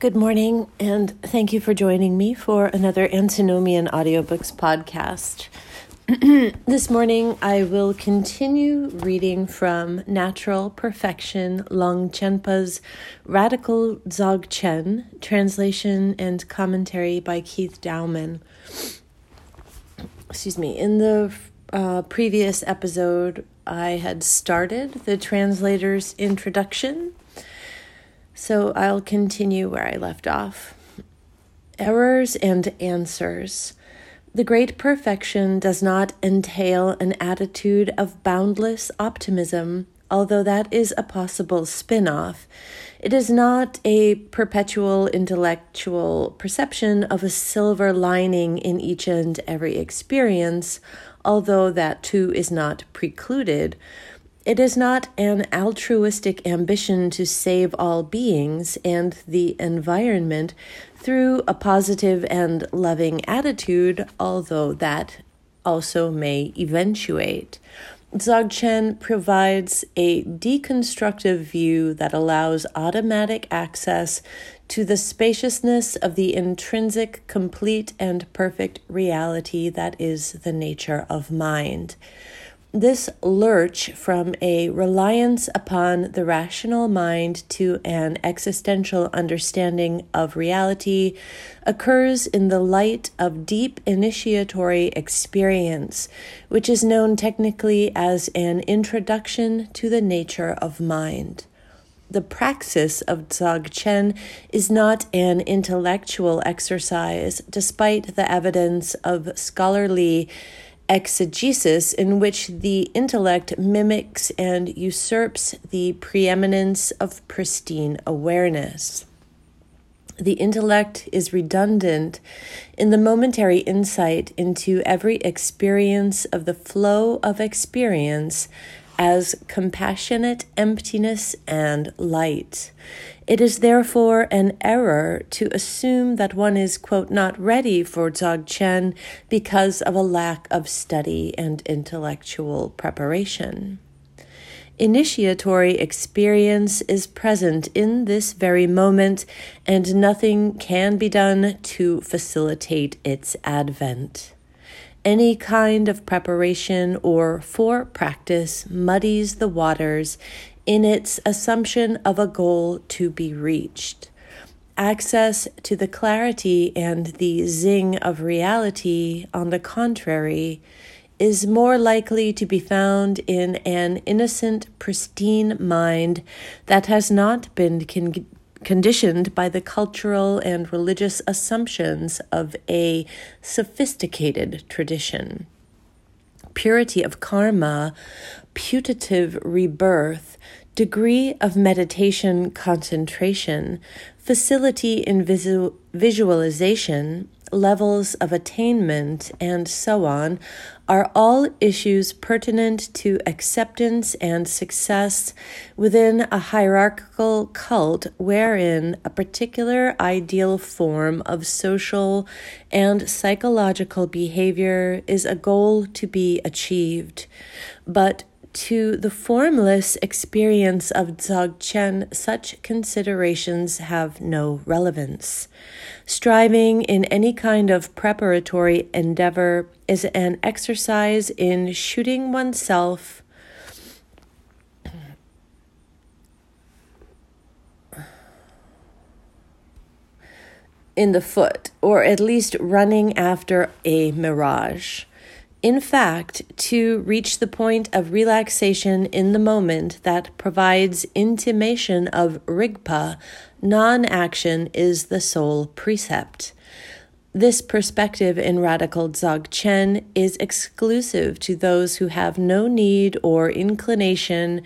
Good morning, and thank you for joining me for another Antinomian Audiobooks podcast. this morning, I will continue reading from Natural Perfection Longchenpa's Radical Dzogchen, translation and commentary by Keith Dowman. Excuse me. In the uh, previous episode, I had started the translator's introduction so I'll continue where I left off. Errors and answers. The great perfection does not entail an attitude of boundless optimism, although that is a possible spin off. It is not a perpetual intellectual perception of a silver lining in each and every experience, although that too is not precluded. It is not an altruistic ambition to save all beings and the environment through a positive and loving attitude, although that also may eventuate. Dzogchen provides a deconstructive view that allows automatic access to the spaciousness of the intrinsic, complete, and perfect reality that is the nature of mind. This lurch from a reliance upon the rational mind to an existential understanding of reality occurs in the light of deep initiatory experience, which is known technically as an introduction to the nature of mind. The praxis of Dzogchen is not an intellectual exercise, despite the evidence of scholarly exegesis in which the intellect mimics and usurps the preeminence of pristine awareness. The intellect is redundant in the momentary insight into every experience of the flow of experience as compassionate emptiness and light. It is therefore an error to assume that one is, quote, not ready for Dzogchen because of a lack of study and intellectual preparation. Initiatory experience is present in this very moment, and nothing can be done to facilitate its advent. Any kind of preparation or for practice muddies the waters in its assumption of a goal to be reached. Access to the clarity and the zing of reality, on the contrary, is more likely to be found in an innocent, pristine mind that has not been con- conditioned by the cultural and religious assumptions of a sophisticated tradition. Purity of karma, putative rebirth, degree of meditation concentration, facility in visu- visualization, levels of attainment, and so on are all issues pertinent to acceptance and success within a hierarchical cult wherein a particular ideal form of social and psychological behavior is a goal to be achieved. But to the formless experience of Dzogchen, such considerations have no relevance. Striving in any kind of preparatory endeavor is an exercise in shooting oneself. In the foot, or at least running after a mirage. In fact, to reach the point of relaxation in the moment that provides intimation of rigpa, non action is the sole precept. This perspective in radical Dzogchen is exclusive to those who have no need or inclination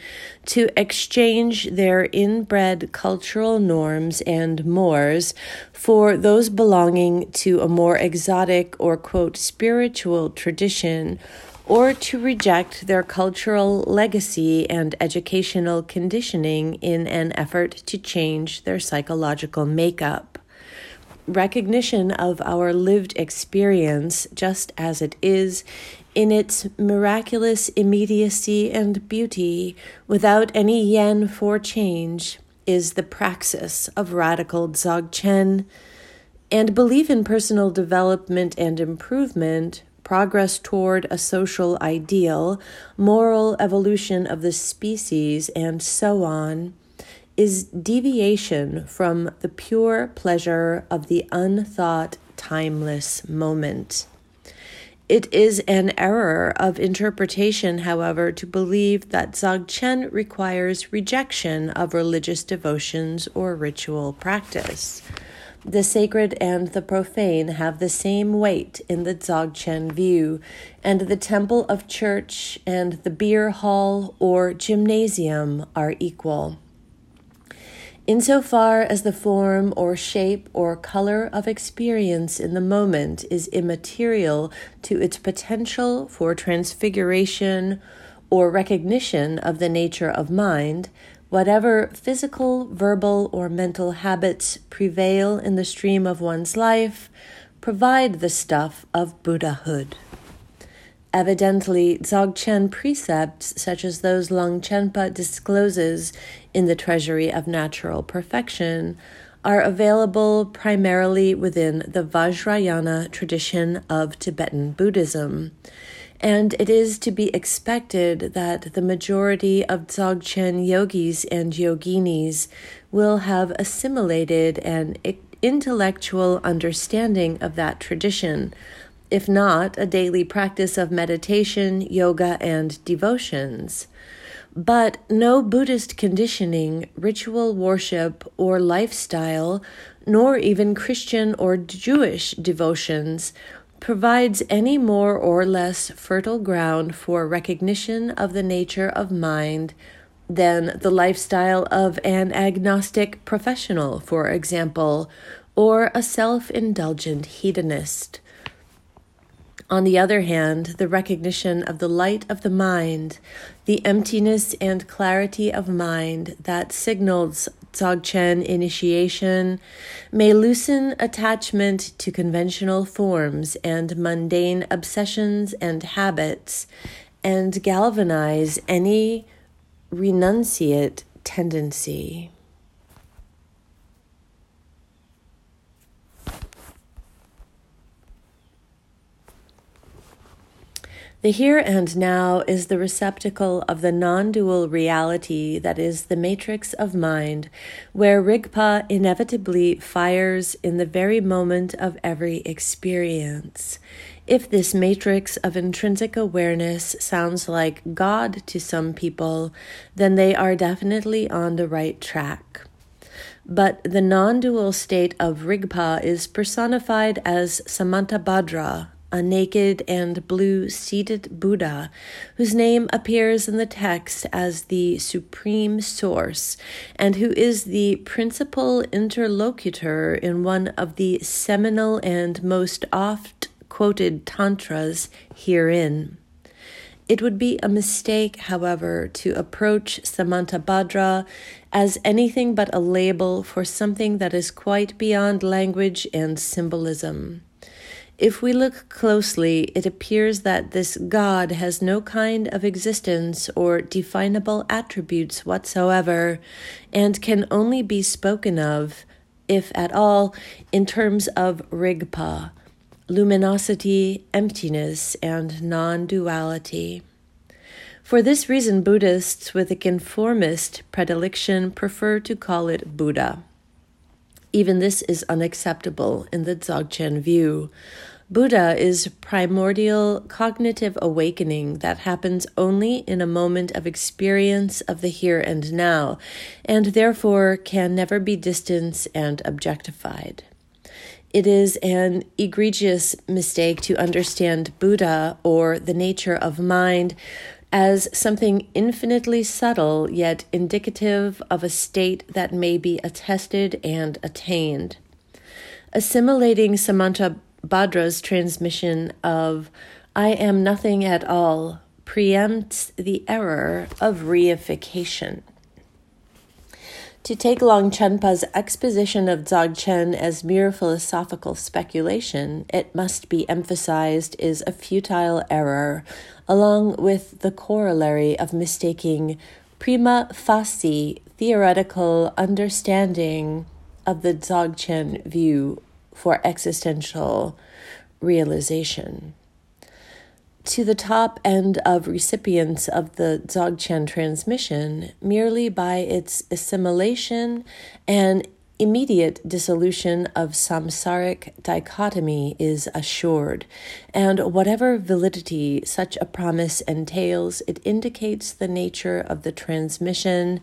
to exchange their inbred cultural norms and mores for those belonging to a more exotic or, quote, spiritual tradition or to reject their cultural legacy and educational conditioning in an effort to change their psychological makeup recognition of our lived experience just as it is in its miraculous immediacy and beauty without any yen for change is the praxis of radical Dzogchen, and belief in personal development and improvement, progress toward a social ideal, moral evolution of the species, and so on, is deviation from the pure pleasure of the unthought, timeless moment. It is an error of interpretation, however, to believe that Dzogchen requires rejection of religious devotions or ritual practice. The sacred and the profane have the same weight in the Dzogchen view, and the temple of church and the beer hall or gymnasium are equal. Insofar as the form or shape or color of experience in the moment is immaterial to its potential for transfiguration or recognition of the nature of mind, whatever physical, verbal, or mental habits prevail in the stream of one's life provide the stuff of Buddhahood. Evidently, Dzogchen precepts, such as those Longchenpa discloses in the Treasury of Natural Perfection, are available primarily within the Vajrayana tradition of Tibetan Buddhism. And it is to be expected that the majority of Dzogchen yogis and yoginis will have assimilated an intellectual understanding of that tradition if not a daily practice of meditation, yoga, and devotions. But no Buddhist conditioning, ritual worship, or lifestyle, nor even Christian or Jewish devotions provides any more or less fertile ground for recognition of the nature of mind than the lifestyle of an agnostic professional, for example, or a self indulgent hedonist. On the other hand, the recognition of the light of the mind, the emptiness and clarity of mind that signals Dzogchen initiation, may loosen attachment to conventional forms and mundane obsessions and habits, and galvanize any renunciate tendency. The here and now is the receptacle of the non dual reality that is the matrix of mind, where Rigpa inevitably fires in the very moment of every experience. If this matrix of intrinsic awareness sounds like God to some people, then they are definitely on the right track. But the non dual state of Rigpa is personified as Samantabhadra, a naked and blue seated Buddha, whose name appears in the text as the Supreme Source, and who is the principal interlocutor in one of the seminal and most oft quoted tantras herein. It would be a mistake, however, to approach Samantabhadra as anything but a label for something that is quite beyond language and symbolism. If we look closely, it appears that this God has no kind of existence or definable attributes whatsoever, and can only be spoken of, if at all, in terms of rigpa, luminosity, emptiness, and non duality. For this reason, Buddhists with a conformist predilection prefer to call it Buddha. Even this is unacceptable in the Dzogchen view. Buddha is primordial cognitive awakening that happens only in a moment of experience of the here and now, and therefore can never be distanced and objectified. It is an egregious mistake to understand Buddha or the nature of mind as something infinitely subtle yet indicative of a state that may be attested and attained. Assimilating Samanta Bhadra's transmission of I am nothing at all preempts the error of reification. To take Longchenpa's exposition of Dzogchen as mere philosophical speculation, it must be emphasized, is a futile error, along with the corollary of mistaking prima facie theoretical understanding of the Dzogchen view for existential realization. To the top end of recipients of the Dzogchen transmission, merely by its assimilation and immediate dissolution of samsaric dichotomy is assured, and whatever validity such a promise entails, it indicates the nature of the transmission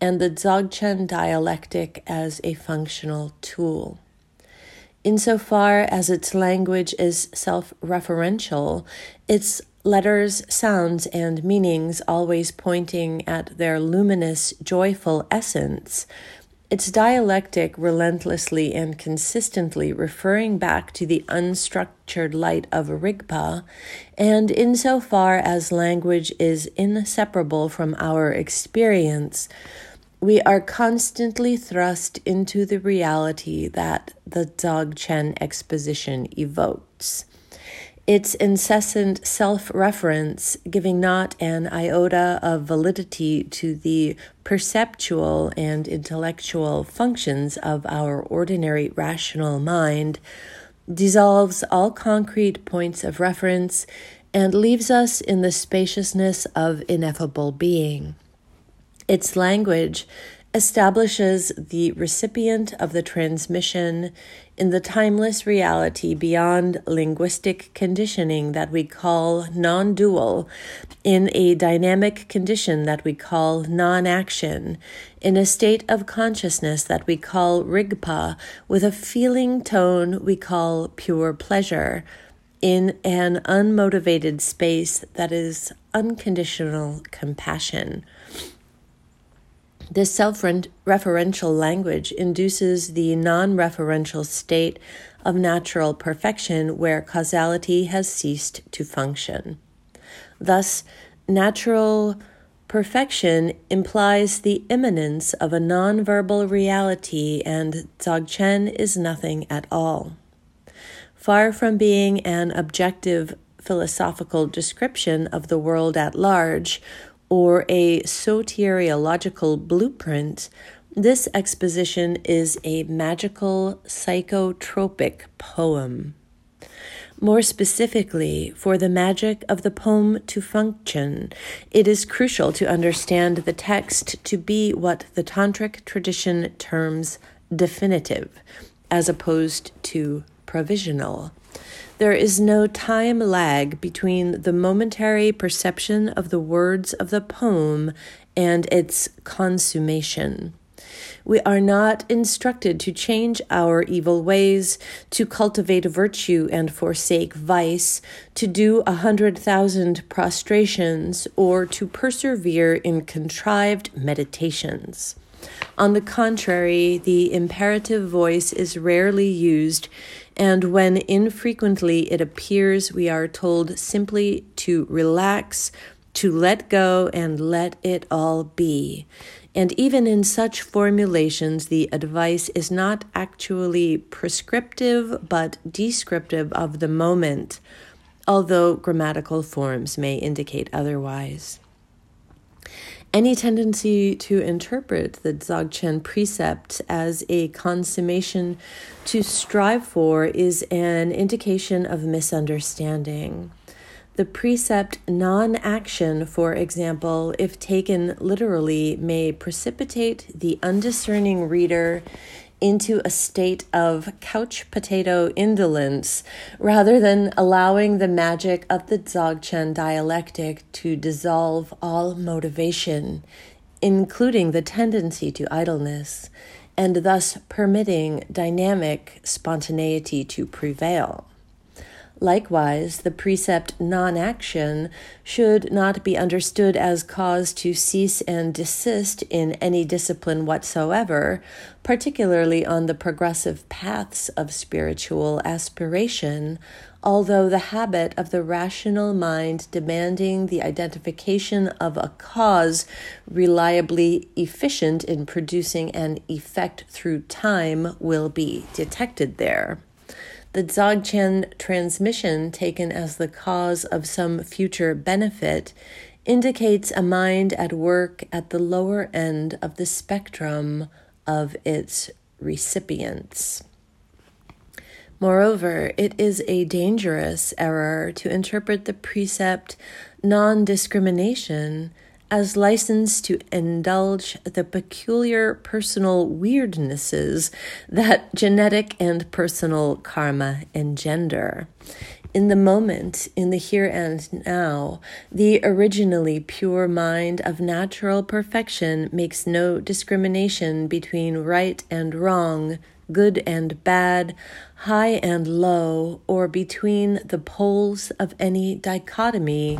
and the Dzogchen dialectic as a functional tool. Insofar as its language is self referential, its letters, sounds, and meanings always pointing at their luminous, joyful essence, its dialectic relentlessly and consistently referring back to the unstructured light of Rigpa, and insofar as language is inseparable from our experience, we are constantly thrust into the reality that the Dzogchen exposition evokes. Its incessant self reference, giving not an iota of validity to the perceptual and intellectual functions of our ordinary rational mind, dissolves all concrete points of reference and leaves us in the spaciousness of ineffable being. Its language establishes the recipient of the transmission in the timeless reality beyond linguistic conditioning that we call non dual, in a dynamic condition that we call non action, in a state of consciousness that we call rigpa, with a feeling tone we call pure pleasure, in an unmotivated space that is unconditional compassion. This self referential language induces the non referential state of natural perfection where causality has ceased to function. Thus, natural perfection implies the immanence of a nonverbal reality, and Dzogchen is nothing at all. Far from being an objective philosophical description of the world at large or a soteriological blueprint, this exposition is a magical psychotropic poem. More specifically, for the magic of the poem to function, it is crucial to understand the text to be what the Tantric tradition terms definitive, as opposed to provisional. There is no time lag between the momentary perception of the words of the poem and its consummation. We are not instructed to change our evil ways, to cultivate virtue and forsake vice, to do a hundred thousand prostrations, or to persevere in contrived meditations. On the contrary, the imperative voice is rarely used, and when infrequently it appears, we are told simply to relax, to let go, and let it all be. And even in such formulations, the advice is not actually prescriptive but descriptive of the moment, although grammatical forms may indicate otherwise. Any tendency to interpret the Dzogchen precept as a consummation to strive for is an indication of misunderstanding. The precept non action, for example, if taken literally, may precipitate the undiscerning reader into a state of couch potato indolence rather than allowing the magic of the Dzogchen dialectic to dissolve all motivation, including the tendency to idleness, and thus permitting dynamic spontaneity to prevail. Likewise, the precept non action should not be understood as cause to cease and desist in any discipline whatsoever, particularly on the progressive paths of spiritual aspiration, although the habit of the rational mind demanding the identification of a cause reliably efficient in producing an effect through time will be detected there the Dzogchen transmission taken as the cause of some future benefit indicates a mind at work at the lower end of the spectrum of its recipients. Moreover, it is a dangerous error to interpret the precept non discrimination as license to indulge the peculiar personal weirdnesses that genetic and personal karma engender. In the moment, in the here and now, the originally pure mind of natural perfection makes no discrimination between right and wrong, good and bad, high and low, or between the poles of any dichotomy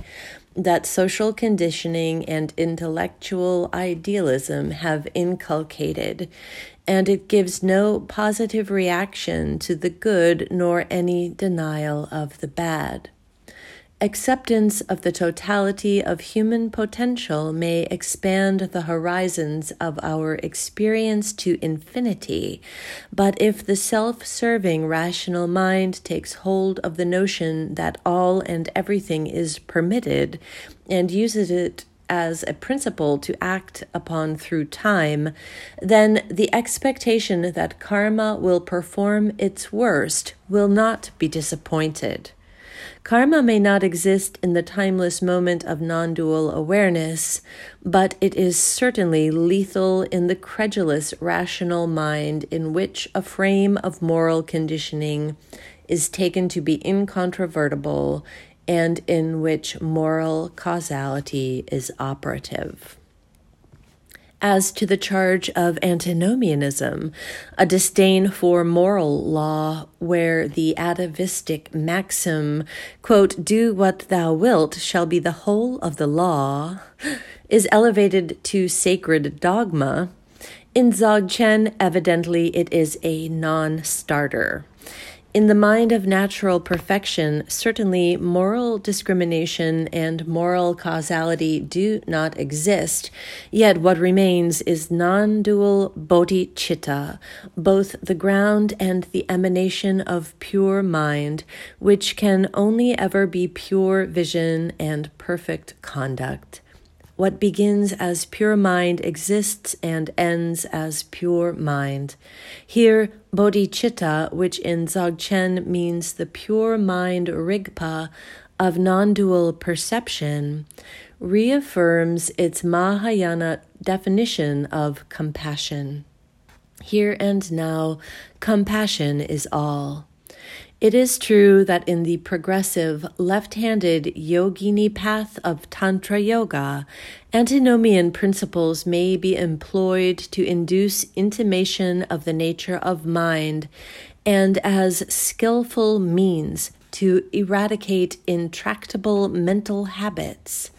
that social conditioning and intellectual idealism have inculcated, and it gives no positive reaction to the good nor any denial of the bad. Acceptance of the totality of human potential may expand the horizons of our experience to infinity, but if the self serving rational mind takes hold of the notion that all and everything is permitted and uses it as a principle to act upon through time, then the expectation that karma will perform its worst will not be disappointed. Karma may not exist in the timeless moment of non dual awareness, but it is certainly lethal in the credulous rational mind in which a frame of moral conditioning is taken to be incontrovertible and in which moral causality is operative. As to the charge of antinomianism, a disdain for moral law, where the atavistic maxim, quote, do what thou wilt shall be the whole of the law, is elevated to sacred dogma, in Dzogchen, evidently it is a non starter. In the mind of natural perfection, certainly moral discrimination and moral causality do not exist, yet what remains is non dual bodhicitta, both the ground and the emanation of pure mind, which can only ever be pure vision and perfect conduct. What begins as pure mind exists and ends as pure mind. Here, bodhicitta, which in Dzogchen means the pure mind rigpa of non dual perception, reaffirms its Mahayana definition of compassion. Here and now, compassion is all. It is true that in the progressive left handed yogini path of Tantra Yoga, antinomian principles may be employed to induce intimation of the nature of mind and as skillful means to eradicate intractable mental habits.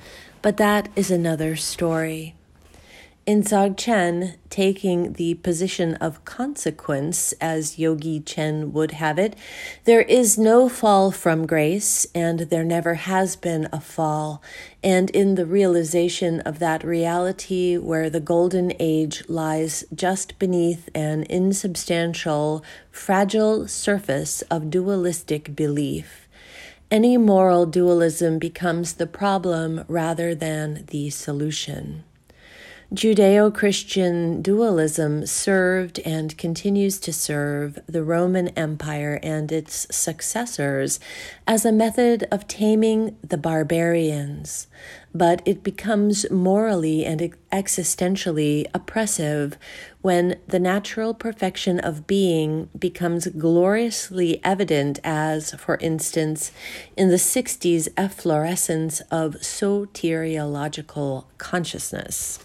But that is another story. In Dzogchen, taking the position of consequence, as Yogi Chen would have it, there is no fall from grace, and there never has been a fall. And in the realization of that reality, where the golden age lies just beneath an insubstantial, fragile surface of dualistic belief, any moral dualism becomes the problem rather than the solution. Judeo Christian dualism served and continues to serve the Roman Empire and its successors as a method of taming the barbarians, but it becomes morally and existentially oppressive when the natural perfection of being becomes gloriously evident, as, for instance, in the 60s efflorescence of soteriological consciousness.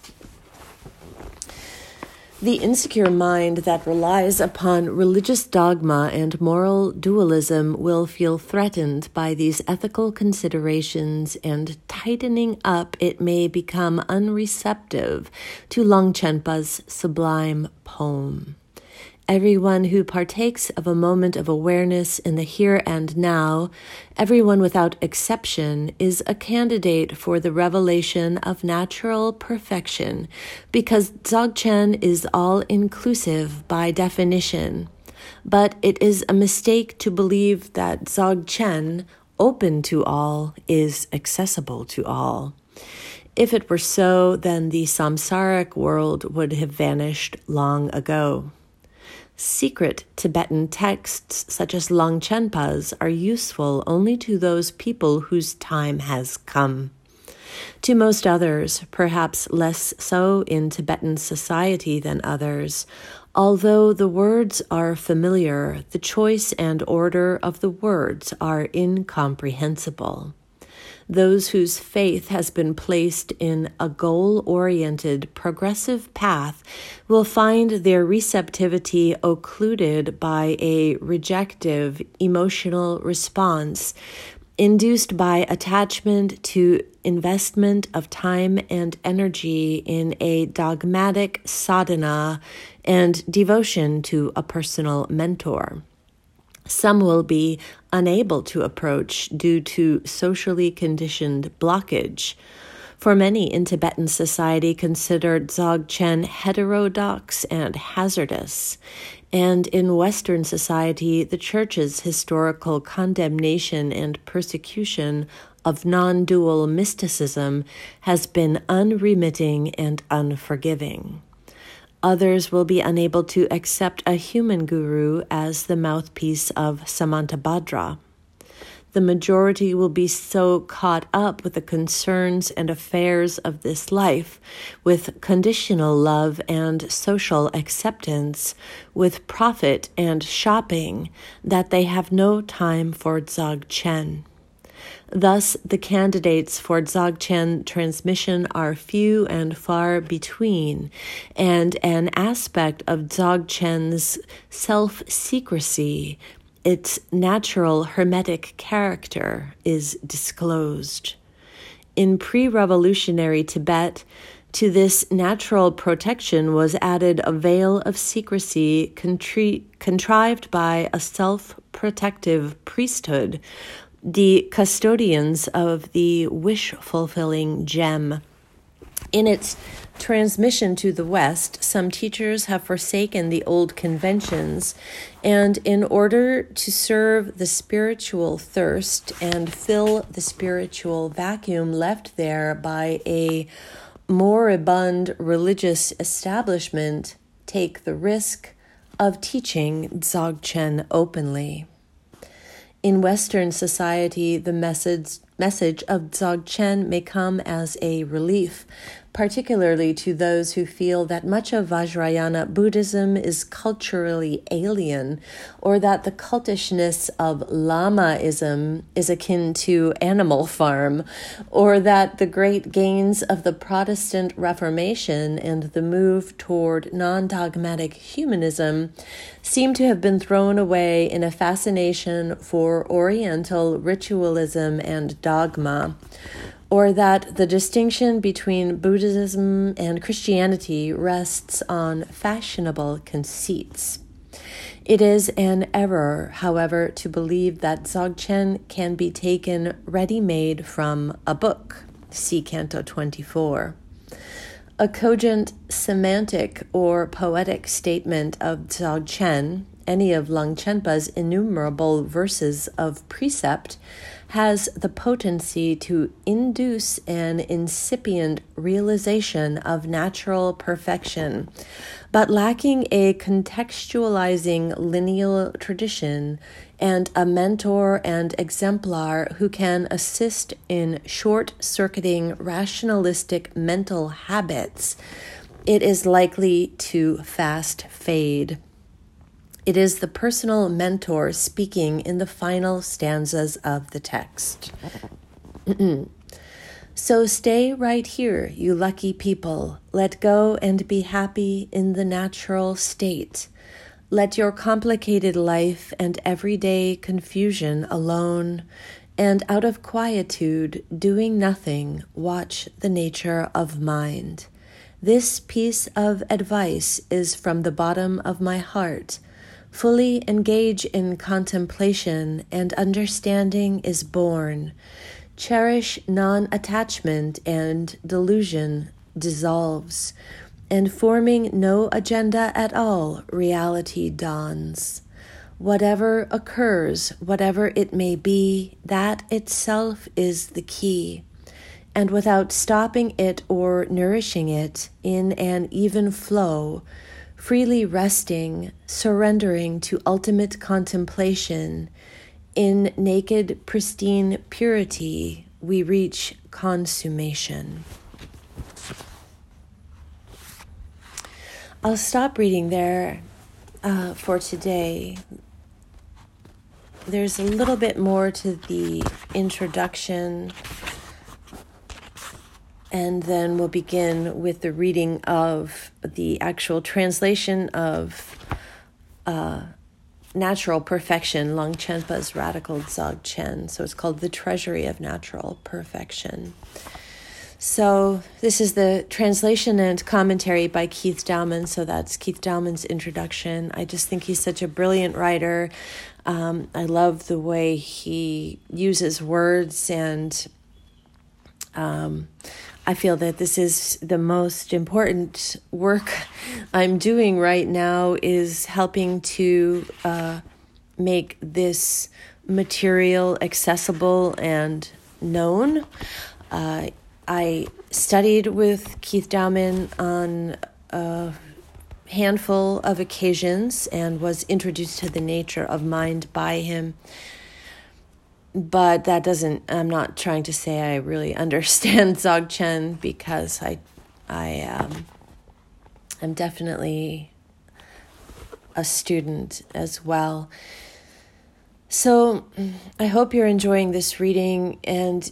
The insecure mind that relies upon religious dogma and moral dualism will feel threatened by these ethical considerations, and tightening up, it may become unreceptive to Longchenpa's sublime poem. Everyone who partakes of a moment of awareness in the here and now, everyone without exception, is a candidate for the revelation of natural perfection because Dzogchen is all inclusive by definition. But it is a mistake to believe that Dzogchen, open to all, is accessible to all. If it were so, then the samsaric world would have vanished long ago. Secret Tibetan texts, such as Longchenpa's, are useful only to those people whose time has come. To most others, perhaps less so in Tibetan society than others, although the words are familiar, the choice and order of the words are incomprehensible those whose faith has been placed in a goal oriented, progressive path will find their receptivity occluded by a rejective emotional response induced by attachment to investment of time and energy in a dogmatic sadhana and devotion to a personal mentor. Some will be unable to approach due to socially conditioned blockage. For many in Tibetan society, considered Dzogchen heterodox and hazardous, and in Western society, the Church's historical condemnation and persecution of non dual mysticism has been unremitting and unforgiving. Others will be unable to accept a human guru as the mouthpiece of Samantabhadra. The majority will be so caught up with the concerns and affairs of this life, with conditional love and social acceptance, with profit and shopping, that they have no time for Dzogchen. Thus, the candidates for Dzogchen transmission are few and far between, and an aspect of Dzogchen's self secrecy, its natural hermetic character, is disclosed. In pre revolutionary Tibet, to this natural protection was added a veil of secrecy contri- contrived by a self protective priesthood the custodians of the wish fulfilling gem. In its transmission to the West, some teachers have forsaken the old conventions, and in order to serve the spiritual thirst and fill the spiritual vacuum left there by a moribund religious establishment, take the risk of teaching Dzogchen openly. In Western society, the message, message of Dzogchen may come as a relief, particularly to those who feel that much of Vajrayana Buddhism is culturally alien, or that the cultishness of Lamaism is akin to Animal Farm, or that the great gains of the Protestant Reformation and the move toward non dogmatic humanism seem to have been thrown away in a fascination for Oriental ritualism and dogma or that the distinction between Buddhism and Christianity rests on fashionable conceits. It is an error, however, to believe that Dzogchen can be taken ready made from a book. See Canto 24. A cogent semantic or poetic statement of Dzogchen, any of Longchenpa's innumerable verses of precept, has the potency to induce an incipient realization of natural perfection, but lacking a contextualizing lineal tradition and a mentor and exemplar who can assist in short circuiting rationalistic mental habits, it is likely to fast fade. It is the personal mentor speaking in the final stanzas of the text. so stay right here, you lucky people. Let go and be happy in the natural state. Let your complicated life and everyday confusion alone, and out of quietude, doing nothing, watch the nature of mind. This piece of advice is from the bottom of my heart Fully engage in contemplation, and understanding is born. Cherish non attachment, and delusion dissolves. And forming no agenda at all, reality dawns. Whatever occurs, whatever it may be, that itself is the key. and without stopping it or nourishing it in an even flow, freely resting, surrendering to ultimate contemplation, in naked, pristine purity, we reach consummation. I'll stop reading there uh, for today. There's a little bit more to the introduction and then we'll begin with the reading of the actual translation of uh, Natural Perfection, Longchenpa's Radical Dzogchen. So it's called The Treasury of Natural Perfection. So this is the translation and commentary by Keith Dowman. So that's Keith Dowman's introduction. I just think he's such a brilliant writer. Um, I love the way he uses words and um, I feel that this is the most important work I'm doing right now is helping to uh, make this material accessible and known. Uh, I studied with Keith Dowman on a handful of occasions and was introduced to the nature of mind by him but that doesn't i'm not trying to say i really understand dzogchen because i i um i'm definitely a student as well. So i hope you're enjoying this reading and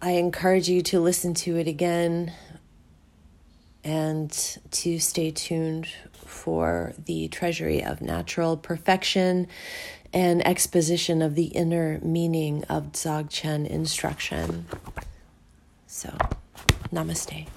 i encourage you to listen to it again and to stay tuned for the treasury of natural perfection an exposition of the inner meaning of Dzogchen instruction. So, namaste.